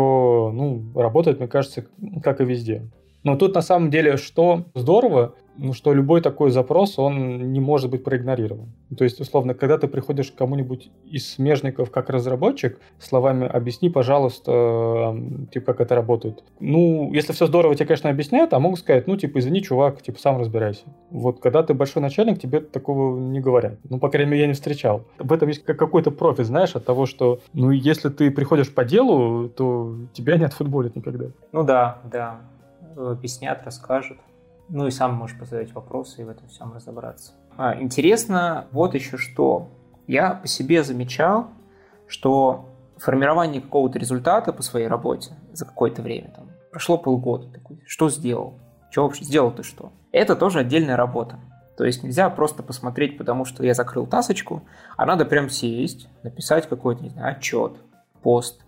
Speaker 3: ну, работает, мне кажется, как и везде. Но тут на самом деле, что здорово, ну, что любой такой запрос, он не может быть проигнорирован. То есть, условно, когда ты приходишь к кому-нибудь из смежников как разработчик, словами «объясни, пожалуйста, типа, как это работает». Ну, если все здорово, тебе, конечно, объясняют, а могут сказать, ну, типа, извини, чувак, типа, сам разбирайся. Вот когда ты большой начальник, тебе такого не говорят. Ну, по крайней мере, я не встречал. В этом есть какой-то профит, знаешь, от того, что, ну, если ты приходишь по делу, то тебя не отфутболят никогда.
Speaker 1: Ну да, да. Объяснят, расскажут. Ну и сам можешь позадать вопросы и в этом всем разобраться. А, интересно вот еще что. Я по себе замечал, что формирование какого-то результата по своей работе за какое-то время, там, прошло полгода, такой, что сделал? Что вообще сделал ты что? Это тоже отдельная работа. То есть нельзя просто посмотреть, потому что я закрыл тасочку, а надо прям сесть, написать какой-то, не знаю, отчет, пост,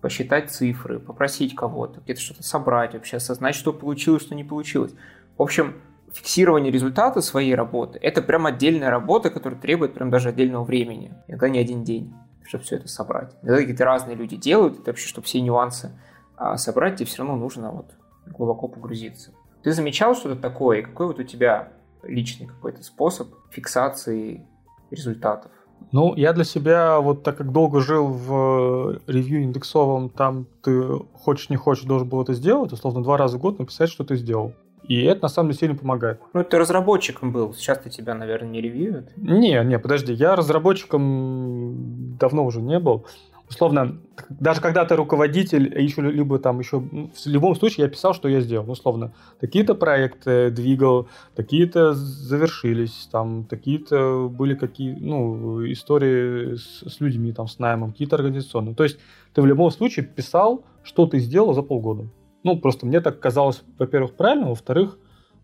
Speaker 1: посчитать цифры, попросить кого-то, где-то что-то собрать, вообще осознать, что получилось, что не получилось. В общем, фиксирование результата своей работы – это прям отдельная работа, которая требует прям даже отдельного времени. Иногда не один день, чтобы все это собрать. Иногда какие-то разные люди делают, это вообще, чтобы все нюансы а, собрать, тебе все равно нужно вот глубоко погрузиться. Ты замечал что-то такое? Какой вот у тебя личный какой-то способ фиксации результатов?
Speaker 3: Ну, я для себя, вот так как долго жил в ревью индексовом, там ты хочешь не хочешь должен был это сделать, условно, два раза в год написать, что ты сделал. И это на самом деле сильно помогает.
Speaker 1: Ну, ты разработчиком был. Сейчас ты тебя, наверное, не ревьюют.
Speaker 3: Не, не, подожди. Я разработчиком давно уже не был условно, даже когда ты руководитель, еще либо там еще, ну, в любом случае я писал, что я сделал, условно, такие-то проекты двигал, такие-то завершились, там, такие-то были какие, ну, истории с, с людьми, там, с наймом, какие-то организационные. То есть ты в любом случае писал, что ты сделал за полгода. Ну, просто мне так казалось, во-первых, правильно, во-вторых,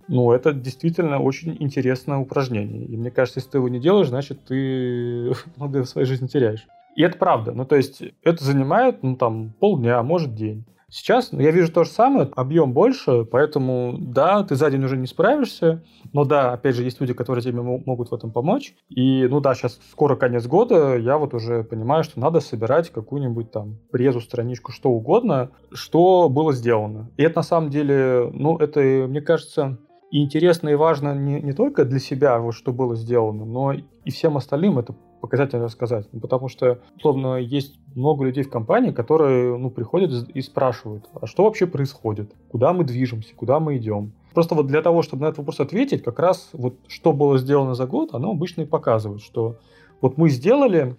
Speaker 3: ну, это действительно очень интересное упражнение. И мне кажется, если ты его не делаешь, значит, ты (laughs) многое в своей жизни теряешь. И это правда. Ну, то есть это занимает, ну, там, полдня, может, день. Сейчас я вижу то же самое, объем больше, поэтому да, ты за день уже не справишься, но да, опять же, есть люди, которые тебе могут в этом помочь. И, ну да, сейчас скоро конец года, я вот уже понимаю, что надо собирать какую-нибудь там презу, страничку, что угодно, что было сделано. И это на самом деле, ну, это, мне кажется, интересно и важно не, не только для себя, вот, что было сделано, но и всем остальным это показательно рассказать. Ну, потому что, условно, есть много людей в компании, которые ну, приходят и спрашивают, а что вообще происходит? Куда мы движемся? Куда мы идем? Просто вот для того, чтобы на этот вопрос ответить, как раз вот что было сделано за год, оно обычно и показывает, что вот мы сделали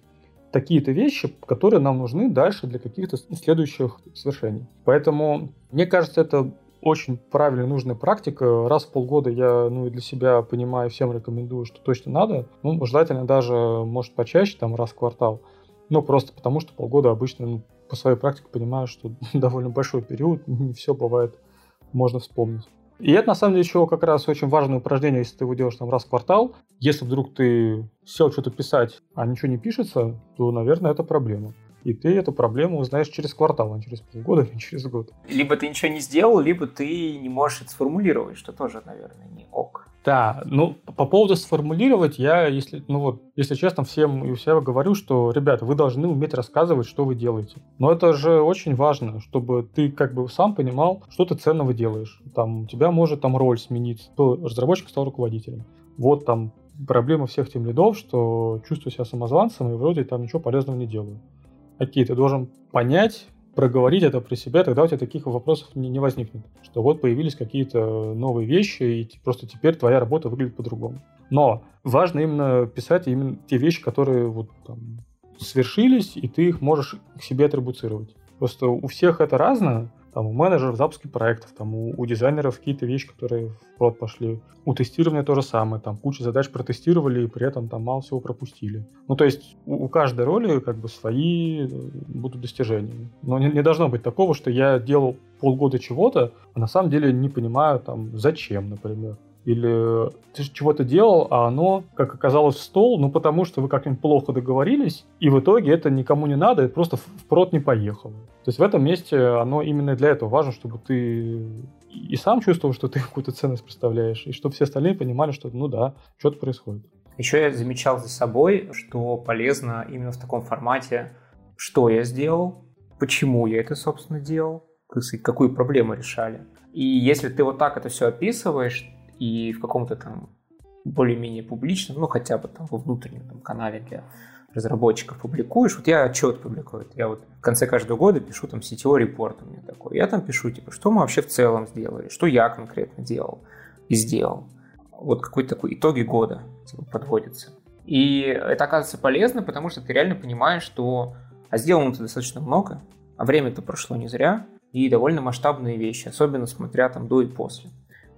Speaker 3: такие-то вещи, которые нам нужны дальше для каких-то следующих свершений. Поэтому, мне кажется, это очень правильная, нужная практика. Раз в полгода я ну, для себя понимаю, всем рекомендую, что точно надо. Ну, желательно даже, может, почаще, там, раз в квартал. Ну, просто потому, что полгода обычно ну, по своей практике понимаю, что (laughs) довольно большой период, не все бывает, можно вспомнить. И это, на самом деле, еще как раз очень важное упражнение, если ты его делаешь там раз в квартал. Если вдруг ты сел что-то писать, а ничего не пишется, то, наверное, это проблема. И ты эту проблему узнаешь через квартал, а через полгода, (laughs) не через год.
Speaker 1: Либо ты ничего не сделал, либо ты не можешь это сформулировать, что тоже, наверное, не ок.
Speaker 3: Да, ну, по поводу сформулировать, я, если, ну вот, если честно, всем и у себя говорю, что, ребята, вы должны уметь рассказывать, что вы делаете. Но это же очень важно, чтобы ты как бы сам понимал, что ты ценного делаешь. Там, у тебя может там роль смениться. Разработчик стал руководителем. Вот там проблема всех тем лидов, что чувствую себя самозванцем и вроде там ничего полезного не делаю окей, ты должен понять, проговорить это при себе, тогда у тебя таких вопросов не, не возникнет. Что вот появились какие-то новые вещи, и просто теперь твоя работа выглядит по-другому. Но важно именно писать именно те вещи, которые вот там свершились, и ты их можешь к себе атрибуцировать. Просто у всех это разное, там, у менеджеров запуски проектов, там, у, у дизайнеров какие-то вещи, которые в прод пошли. У тестирования то же самое, там, куча задач протестировали и при этом там мало всего пропустили. Ну, то есть у, у каждой роли как бы свои э, будут достижения. Но не, не должно быть такого, что я делал полгода чего-то, а на самом деле не понимаю, там, зачем, например. Или ты чего-то делал, а оно, как оказалось, в стол, ну потому что вы как-нибудь плохо договорились, и в итоге это никому не надо, это просто в не поехало. То есть в этом месте оно именно для этого важно, чтобы ты и сам чувствовал, что ты (laughs) какую-то ценность представляешь, и чтобы все остальные понимали, что ну да, что-то происходит.
Speaker 1: Еще я замечал за собой, что полезно именно в таком формате, что я сделал, почему я это, собственно, делал, какую проблему решали. И если ты вот так это все описываешь, и в каком-то там более-менее публичном, ну хотя бы там во внутреннем там, канале для разработчиков публикуешь. Вот я отчет публикую. Я вот в конце каждого года пишу там CTO репорт у меня такой. Я там пишу, типа, что мы вообще в целом сделали, что я конкретно делал и сделал. Вот какой-то такой итоги года типа, подводится. И это оказывается полезно, потому что ты реально понимаешь, что а сделано-то достаточно много, а время-то прошло не зря, и довольно масштабные вещи, особенно смотря там до и после.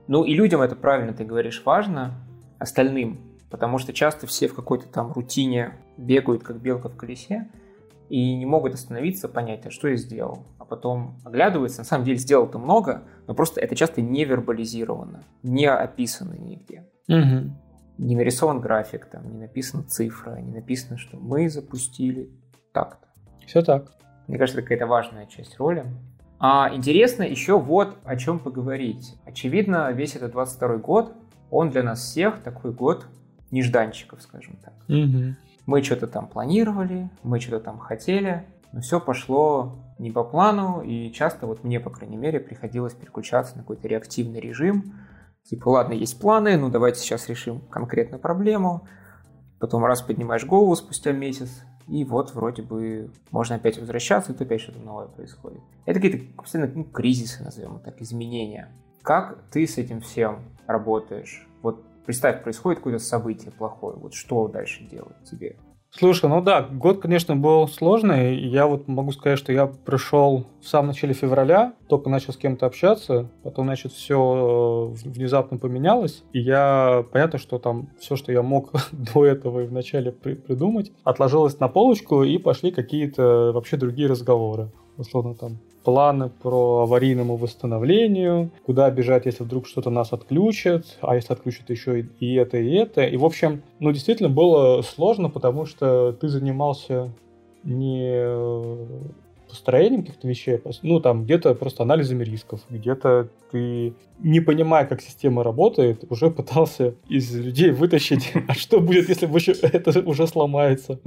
Speaker 1: Ну и людям это правильно ты говоришь важно, остальным, потому что часто все в какой-то там рутине бегают, как белка в колесе, и не могут остановиться, понять, а что я сделал. А потом оглядываются, на самом деле сделал-то много, но просто это часто не вербализировано, не описано нигде. Угу. Не нарисован график, там, не написана цифра, не написано, что мы запустили так-то.
Speaker 3: Все так.
Speaker 1: Мне кажется, это какая-то важная часть роли. А интересно еще вот о чем поговорить. Очевидно, весь этот 22 год, он для нас всех такой год нежданчиков, скажем так.
Speaker 3: Угу.
Speaker 1: Мы что-то там планировали, мы что-то там хотели, но все пошло не по плану, и часто вот мне, по крайней мере, приходилось переключаться на какой-то реактивный режим. Типа, ладно, есть планы, ну давайте сейчас решим конкретную проблему. Потом раз поднимаешь голову спустя месяц, и вот вроде бы можно опять возвращаться, и тут опять что-то новое происходит. Это какие-то постоянно ну, кризисы, назовем так, изменения. Как ты с этим всем работаешь? Вот представь, происходит какое-то событие плохое, вот что дальше делать тебе?
Speaker 3: Слушай, ну да, год, конечно, был сложный. Я вот могу сказать, что я пришел в самом начале февраля, только начал с кем-то общаться, потом, значит, все э, внезапно поменялось, и я, понятно, что там все, что я мог (laughs) до этого и вначале при придумать, отложилось на полочку, и пошли какие-то вообще другие разговоры. Условно там планы по аварийному восстановлению, куда бежать, если вдруг что-то нас отключат, а если отключат еще и это, и это. И, в общем, ну, действительно было сложно, потому что ты занимался не построением каких-то вещей, ну, там, где-то просто анализами рисков, где-то ты, не понимая, как система работает, уже пытался из людей вытащить, (laughs) а что будет, если это уже сломается.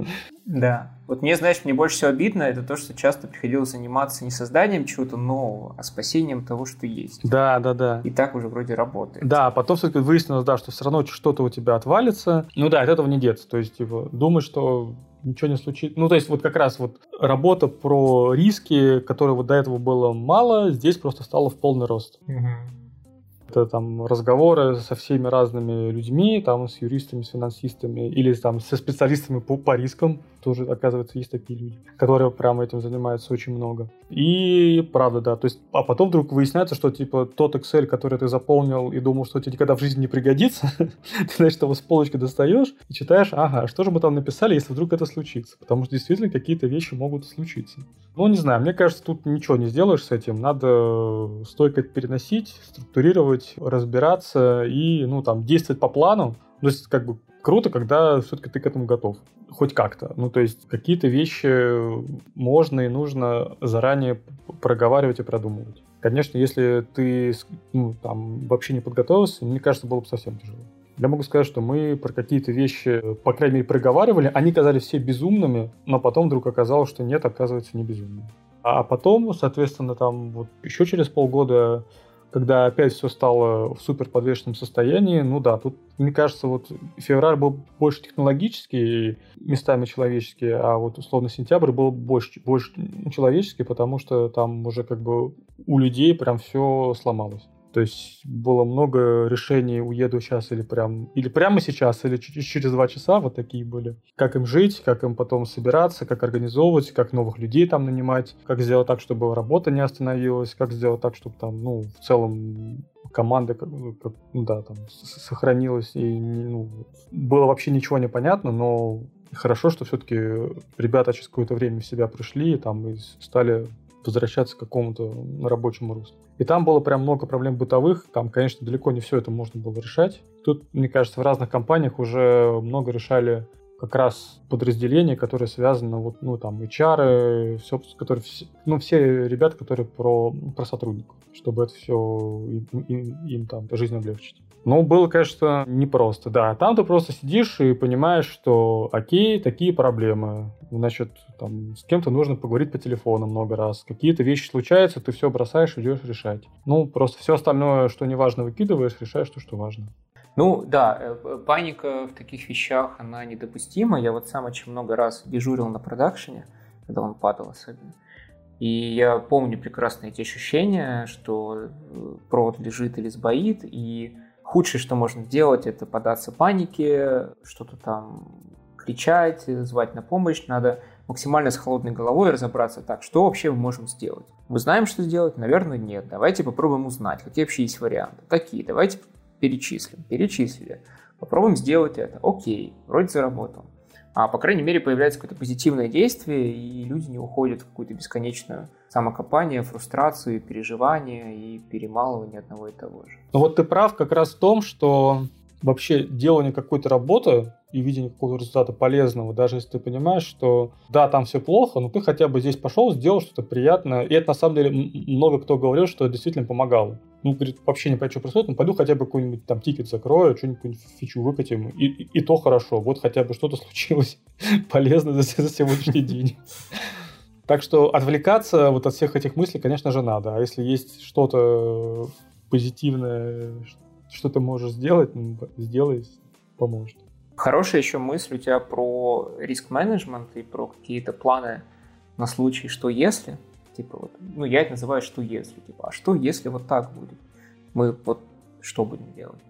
Speaker 1: Да. Вот мне, знаешь, мне больше всего обидно, это то, что часто приходилось заниматься не созданием чего-то нового, а спасением того, что есть.
Speaker 3: Да, да, да.
Speaker 1: И так уже вроде работает.
Speaker 3: Да, потом все-таки выяснилось, да, что все равно что-то у тебя отвалится. Ну да, от этого не деться. То есть, типа, думать, что ничего не случится. Ну, то есть, вот как раз вот работа про риски, которые вот до этого было мало, здесь просто стало в полный рост. Угу. Это там разговоры со всеми разными людьми, там с юристами, с финансистами или там со специалистами по, по рискам. Тоже, оказывается, есть такие люди, которые прямо этим занимаются очень много. И правда, да. То есть, а потом вдруг выясняется, что типа тот Excel, который ты заполнил и думал, что тебе никогда в жизни не пригодится, (laughs) ты, значит, его с полочки достаешь и читаешь, ага, а что же мы там написали, если вдруг это случится? Потому что действительно какие-то вещи могут случиться. Ну, не знаю, мне кажется, тут ничего не сделаешь с этим. Надо стойко переносить, структурировать, разбираться и, ну, там, действовать по плану. То есть, как бы, круто, когда все-таки ты к этому готов. Хоть как-то. Ну, то есть, какие-то вещи можно и нужно заранее проговаривать и продумывать. Конечно, если ты ну, там, вообще не подготовился, мне кажется, было бы совсем тяжело. Я могу сказать, что мы про какие-то вещи, по крайней мере, проговаривали. Они казались все безумными, но потом вдруг оказалось, что нет, оказывается, не безумными. А потом, соответственно, там вот еще через полгода, когда опять все стало в супер подвешенном состоянии, ну да, тут, мне кажется, вот февраль был больше технологический, местами человеческий, а вот условно сентябрь был больше, больше человеческий, потому что там уже как бы у людей прям все сломалось. То есть было много решений, уеду сейчас или прям или прямо сейчас, или через два часа, вот такие были. Как им жить, как им потом собираться, как организовывать, как новых людей там нанимать, как сделать так, чтобы работа не остановилась, как сделать так, чтобы там, ну, в целом команда как, ну, да, там, сохранилась и ну, было вообще ничего не понятно, но хорошо, что все-таки ребята через какое-то время в себя пришли там и стали возвращаться к какому-то рабочему руслу. И там было прям много проблем бытовых, там, конечно, далеко не все это можно было решать. Тут, мне кажется, в разных компаниях уже много решали как раз подразделения, которые связаны, вот, ну, там, HR, все, которые, ну, все ребята, которые про, про сотрудников, чтобы это все им, им, им там жизнь облегчить. Ну, было, конечно, непросто, да. Там ты просто сидишь и понимаешь, что окей, такие проблемы. Значит, там, с кем-то нужно поговорить по телефону много раз. Какие-то вещи случаются, ты все бросаешь, идешь решать. Ну, просто все остальное, что не важно, выкидываешь, решаешь то, что важно.
Speaker 1: Ну да, э, паника в таких вещах, она недопустима. Я вот сам очень много раз дежурил на продакшене, когда он падал особенно. И я помню прекрасно эти ощущения, что э, провод лежит или сбоит, и Худшее, что можно сделать, это податься панике, что-то там кричать, звать на помощь. Надо максимально с холодной головой разобраться так, что вообще мы можем сделать. Мы знаем, что сделать? Наверное, нет. Давайте попробуем узнать, какие вообще есть варианты. Какие? Давайте перечислим. Перечислили. Попробуем сделать это. Окей, вроде заработал а по крайней мере появляется какое-то позитивное действие, и люди не уходят в какую-то бесконечную самокопание, фрустрацию, переживание и перемалывание одного и того же.
Speaker 3: Ну вот ты прав как раз в том, что вообще делание какой-то работы и видение какого-то результата полезного, даже если ты понимаешь, что да, там все плохо, но ты хотя бы здесь пошел, сделал что-то приятное. И это на самом деле много кто говорил, что это действительно помогало. Ну, говорит, вообще не понятно, что происходит, но пойду хотя бы какой-нибудь там тикет закрою, что-нибудь фичу выкатим, и, и, и то хорошо. Вот хотя бы что-то (laughs) случилось полезное за, за сегодняшний день. Так что отвлекаться вот от всех этих мыслей, конечно же, надо. А если есть что-то позитивное, что ты можешь сделать, ну, сделай, поможет.
Speaker 1: Хорошая еще мысль у тебя про риск-менеджмент и про какие-то планы на случай, что если. Типа вот, ну я это называю что если. Типа, а что если вот так будет? Мы вот что будем делать?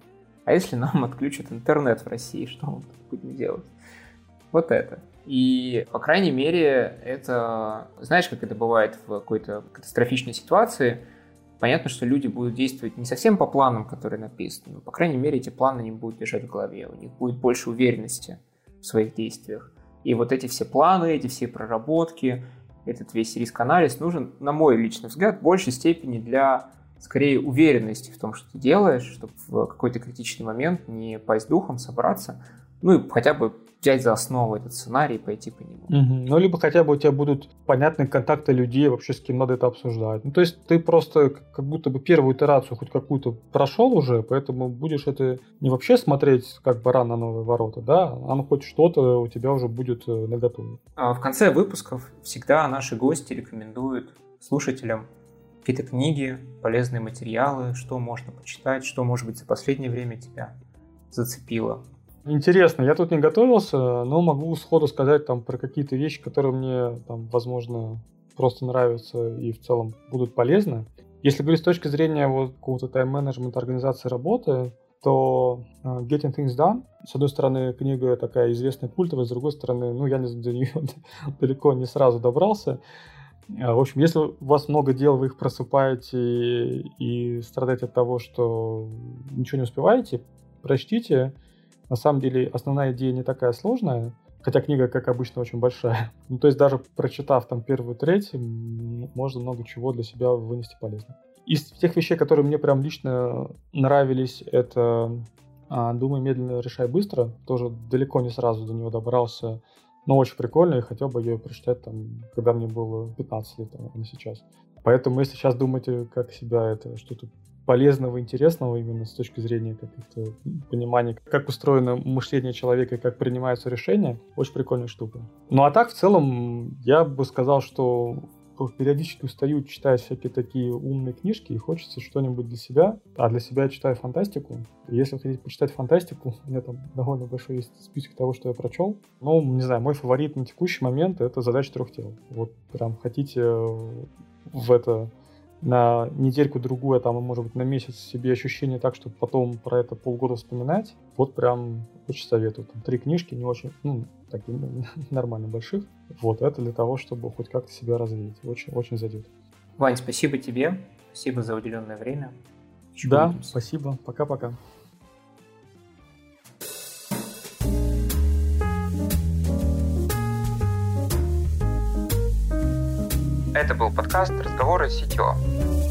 Speaker 1: А если нам (laughs) отключат интернет в России, что мы будем делать? Вот это. И, по крайней мере, это... Знаешь, как это бывает в какой-то катастрофичной ситуации? Понятно, что люди будут действовать не совсем по планам, которые написаны, но, по крайней мере, эти планы не будут лежать в голове. У них будет больше уверенности в своих действиях. И вот эти все планы, эти все проработки, этот весь риск-анализ нужен, на мой личный взгляд, в большей степени для, скорее, уверенности в том, что ты делаешь, чтобы в какой-то критичный момент не пасть духом, собраться, ну и хотя бы взять за основу этот сценарий и пойти по нему.
Speaker 3: Угу. Ну, либо хотя бы у тебя будут понятные контакты людей, вообще с кем надо это обсуждать. Ну, то есть ты просто как будто бы первую итерацию хоть какую-то прошел уже, поэтому будешь это не вообще смотреть как баран на новые ворота, да, а ну хоть что-то у тебя уже будет э, на готове.
Speaker 1: А в конце выпусков всегда наши гости рекомендуют слушателям какие-то книги, полезные материалы, что можно почитать, что, может быть, за последнее время тебя зацепило.
Speaker 3: Интересно, я тут не готовился, но могу сходу сказать там про какие-то вещи, которые мне там, возможно, просто нравятся и в целом будут полезны. Если говорить с точки зрения вот какого-то тайм-менеджмента организации работы, то uh, Getting Things Done, с одной стороны, книга такая известная, культовая, с другой стороны, ну, я не, до нее (laughs) далеко не сразу добрался. А, в общем, если у вас много дел, вы их просыпаете и страдаете от того, что ничего не успеваете, прочтите, на самом деле основная идея не такая сложная, хотя книга, как обычно, очень большая. (laughs) Ну, то есть даже прочитав там первую треть, можно много чего для себя вынести полезно. Из тех вещей, которые мне прям лично нравились, это а, «Думай медленно, решай быстро». Тоже далеко не сразу до него добрался, но очень прикольно, и хотел бы ее прочитать там, когда мне было 15 лет, а не сейчас. Поэтому, если сейчас думаете, как себя это что-то полезного, интересного именно с точки зрения каких-то понимания, как устроено мышление человека и как принимаются решения. Очень прикольная штука. Ну а так, в целом, я бы сказал, что периодически устаю читать всякие такие умные книжки и хочется что-нибудь для себя. А для себя я читаю фантастику. И если вы хотите почитать фантастику, у меня там довольно большой есть список того, что я прочел. Ну, не знаю, мой фаворит на текущий момент — это «Задача трех тел». Вот прям хотите в это на недельку-другую, а там, может быть, на месяц себе ощущение так, чтобы потом про это полгода вспоминать, вот прям очень советую. Там три книжки, не очень, ну, такие (laughs) нормально больших. Вот, это для того, чтобы хоть как-то себя развить. Очень, очень зайдет.
Speaker 1: Вань, спасибо тебе. Спасибо за уделенное время.
Speaker 3: Еще да, увидимся. спасибо. Пока-пока.
Speaker 1: Это был подкаст «Разговоры с CTO».